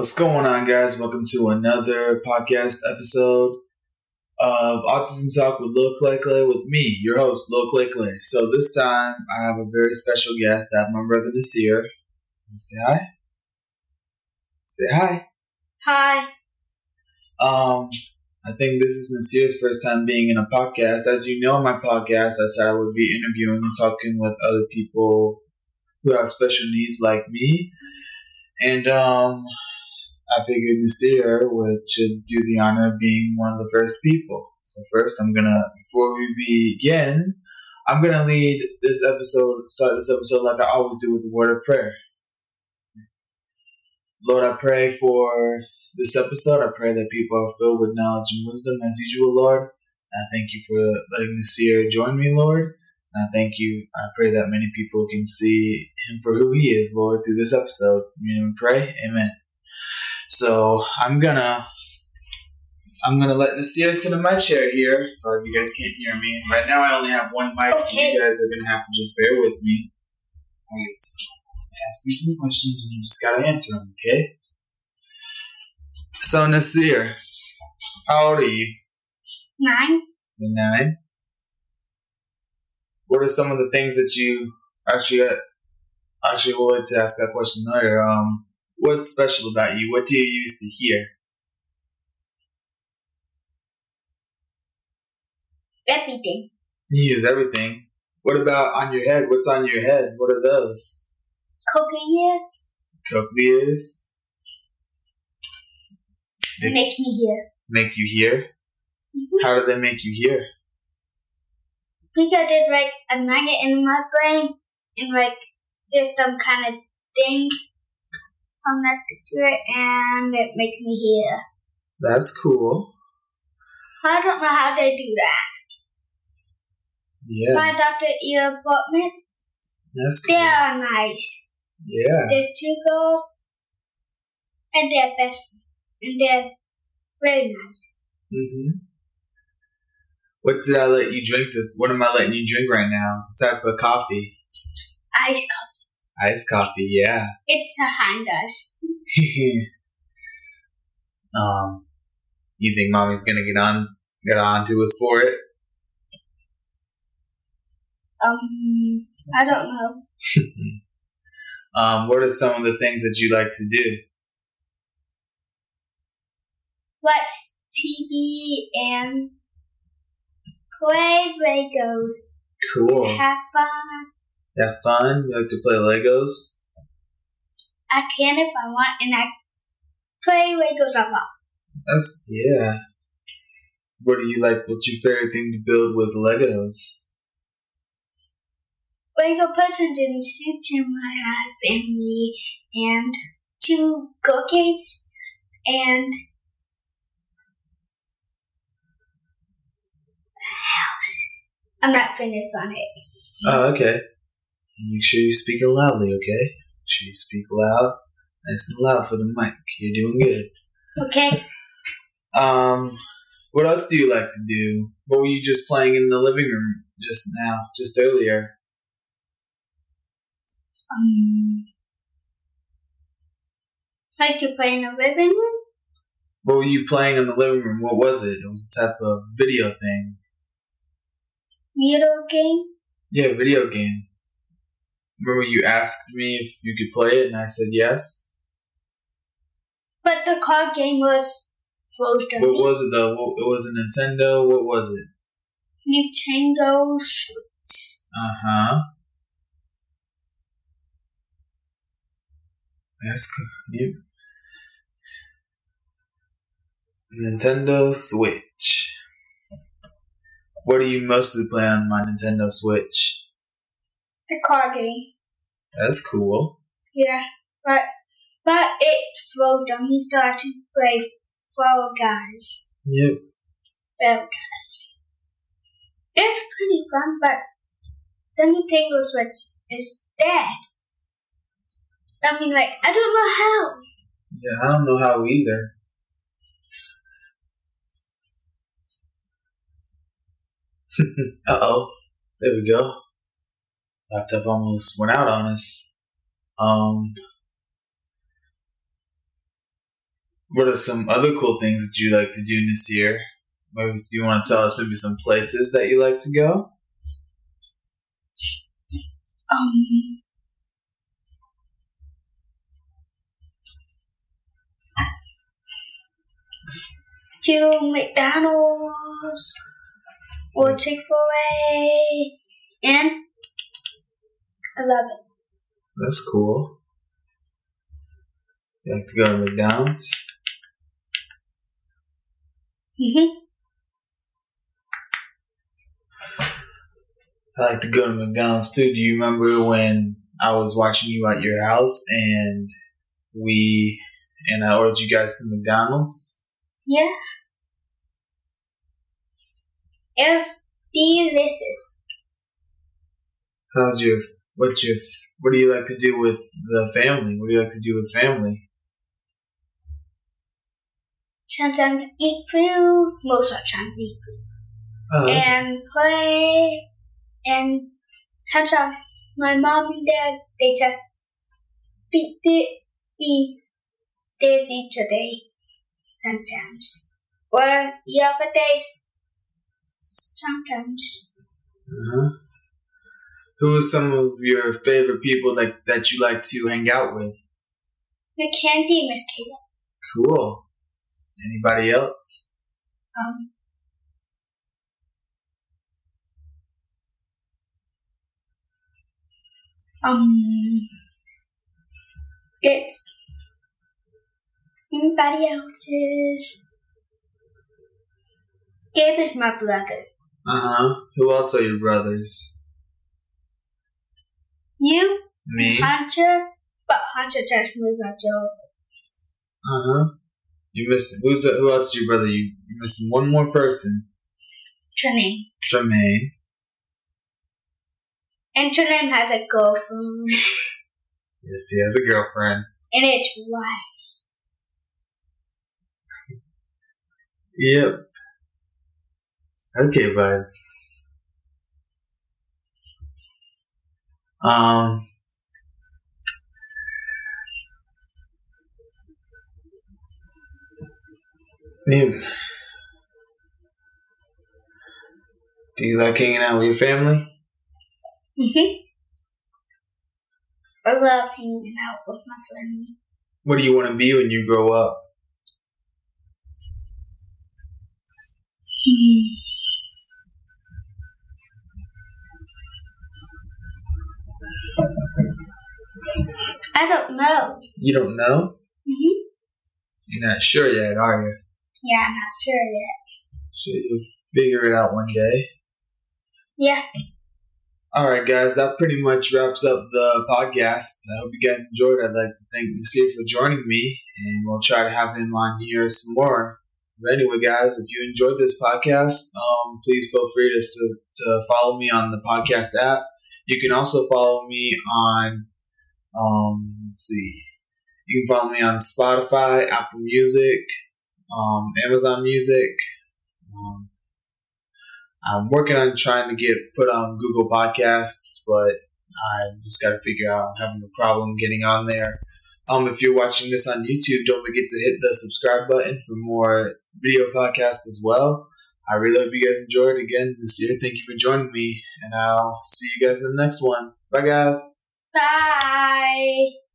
What's going on, guys? Welcome to another podcast episode of Autism Talk with Lil Clay Clay with me, your host, Lil Clay Clay. So this time, I have a very special guest. I have my brother Nasir. Say hi. Say hi. Hi. Um, I think this is Nasir's first time being in a podcast. As you know, in my podcast, I said I would be interviewing and talking with other people who have special needs like me. And um, I figured Nasir would should do the honor of being one of the first people. So first, I'm gonna before we begin, I'm gonna lead this episode, start this episode like I always do with the word of prayer. Lord, I pray for this episode. I pray that people are filled with knowledge and wisdom as usual, Lord. And I thank you for letting Nasir join me, Lord. And I thank you. I pray that many people can see him for who he is, Lord, through this episode. You know, pray. Amen. So I'm gonna I'm gonna let Nasir sit in my chair here. Sorry if you guys can't hear me. Right now I only have one mic, so you guys are gonna have to just bear with me. Alright, so ask me some questions and you just gotta answer them, okay? So Nasir, how old are you? Nine. You're nine. What are some of the things that you actually actually wanted to ask that question later? Um, what's special about you? What do you use to hear? Everything. You use everything. What about on your head? What's on your head? What are those? Cochlears. Cochlears It makes me hear. make you hear. Mhm. How do they make you hear? Because there's like a magnet in my brain, and like there's some kind of thing connected to it, and it makes me hear. That's cool. I don't know how they do that. Yeah, My doctor ear appointment, that's they are nice. Yeah. There's two girls, and they're best, friends. and they're very nice. hmm What did I let you drink this? What am I letting you drink right now? It's a type of coffee. Ice coffee. Iced coffee, yeah. It's behind us. um, you think mommy's gonna get on get on to us for it? Um, I don't know. Um, what are some of the things that you like to do? watch TV and play Legos. Cool. Have fun. Have fun. You like to play Legos? I can if I want, and I play Legos a lot. That's yeah. What do you like? What's your favorite thing to build with Legos? Lego persons and suits in my head, and me, and two cookies, and a house. I'm not finished on it. Oh, okay. Make sure you speak it loudly, okay? Make sure you speak loud, nice and loud for the mic. You're doing good. Okay. Um, what else do you like to do? What were you just playing in the living room just now, just earlier? Um, like to play in a living room. What were you playing in the living room? What was it? It was a type of video thing. Video game. Yeah, video game. Remember you asked me if you could play it, and I said yes. But the card game was frozen. What was it though? What, it was a Nintendo. What was it? Nintendo Switch. Uh huh. That's. Yep. Nintendo Switch. What do you mostly play on my Nintendo Switch? The card game. That's cool. Yeah. But but it frozen. He started to play Fall Guys. Yep. Fall Guys. It's pretty fun, but then the Nintendo Switch is dead. I mean, like, I don't know how. Yeah, I don't know how either. uh oh. There we go. Laptop almost went out on us. Um. What are some other cool things that you like to do this year? Maybe do you want to tell us maybe some places that you like to go? Um, to McDonald's or Chick Fil A, and It. That's cool. You like to go to McDonald's? hmm I like to go to McDonald's too. Do you remember when I was watching you at your house and we and I ordered you guys some McDonald's? Yeah. It was delicious. How's your what's your what do you like to do with the family? What do you like to do with family? Sometimes eat food, most of the time eat food, Uh, and play. And sometimes my mom and dad they just beat the be busy today. Sometimes, or the other days. Sometimes. uh-huh. Who are some of your favorite people that that you like to hang out with? Mackenzie and Miss Kayla. Cool. Anybody else? Um, um, it's anybody else's. Gabe is my brother. Uh huh. Who else are your brothers? You, Me. Uh Hunter, but Hunter just moved on Joe. huh. You missing who's the, who else is your brother? You you missing one more person. Trinaine. Jermaine. And Trinaine has a girlfriend, Yes, he has a girlfriend. and it's white. Yep. Okay, bud. Um. Babe. Do you like hanging out with your family? Mm-hmm. I love hanging out with my friends. What do you want to be when you grow up? I don't know. You don't know? Mm-hmm. You're not sure yet, are you? Yeah, I'm not sure yet. Sure, you'll figure it out one day. Yeah. All right, guys, that pretty much wraps up the podcast. I hope you guys enjoyed. I'd like to thank Nasir for joining me, and we'll try to have him on here some more. But anyway, guys, if you enjoyed this podcast, um, please feel free to, to follow me on the podcast app. You can also follow me on, um, let's see, you can follow me on Spotify, Apple Music, um, Amazon Music. Um, I'm working on trying to get put on Google Podcasts, but I just got to figure out I'm having a problem getting on there. Um, if you're watching this on YouTube, don't forget to hit the subscribe button for more video podcasts as well. I really hope you guys enjoyed. Again, Nasir, thank you for joining me, and I'll see you guys in the next one. Bye, guys. Bye.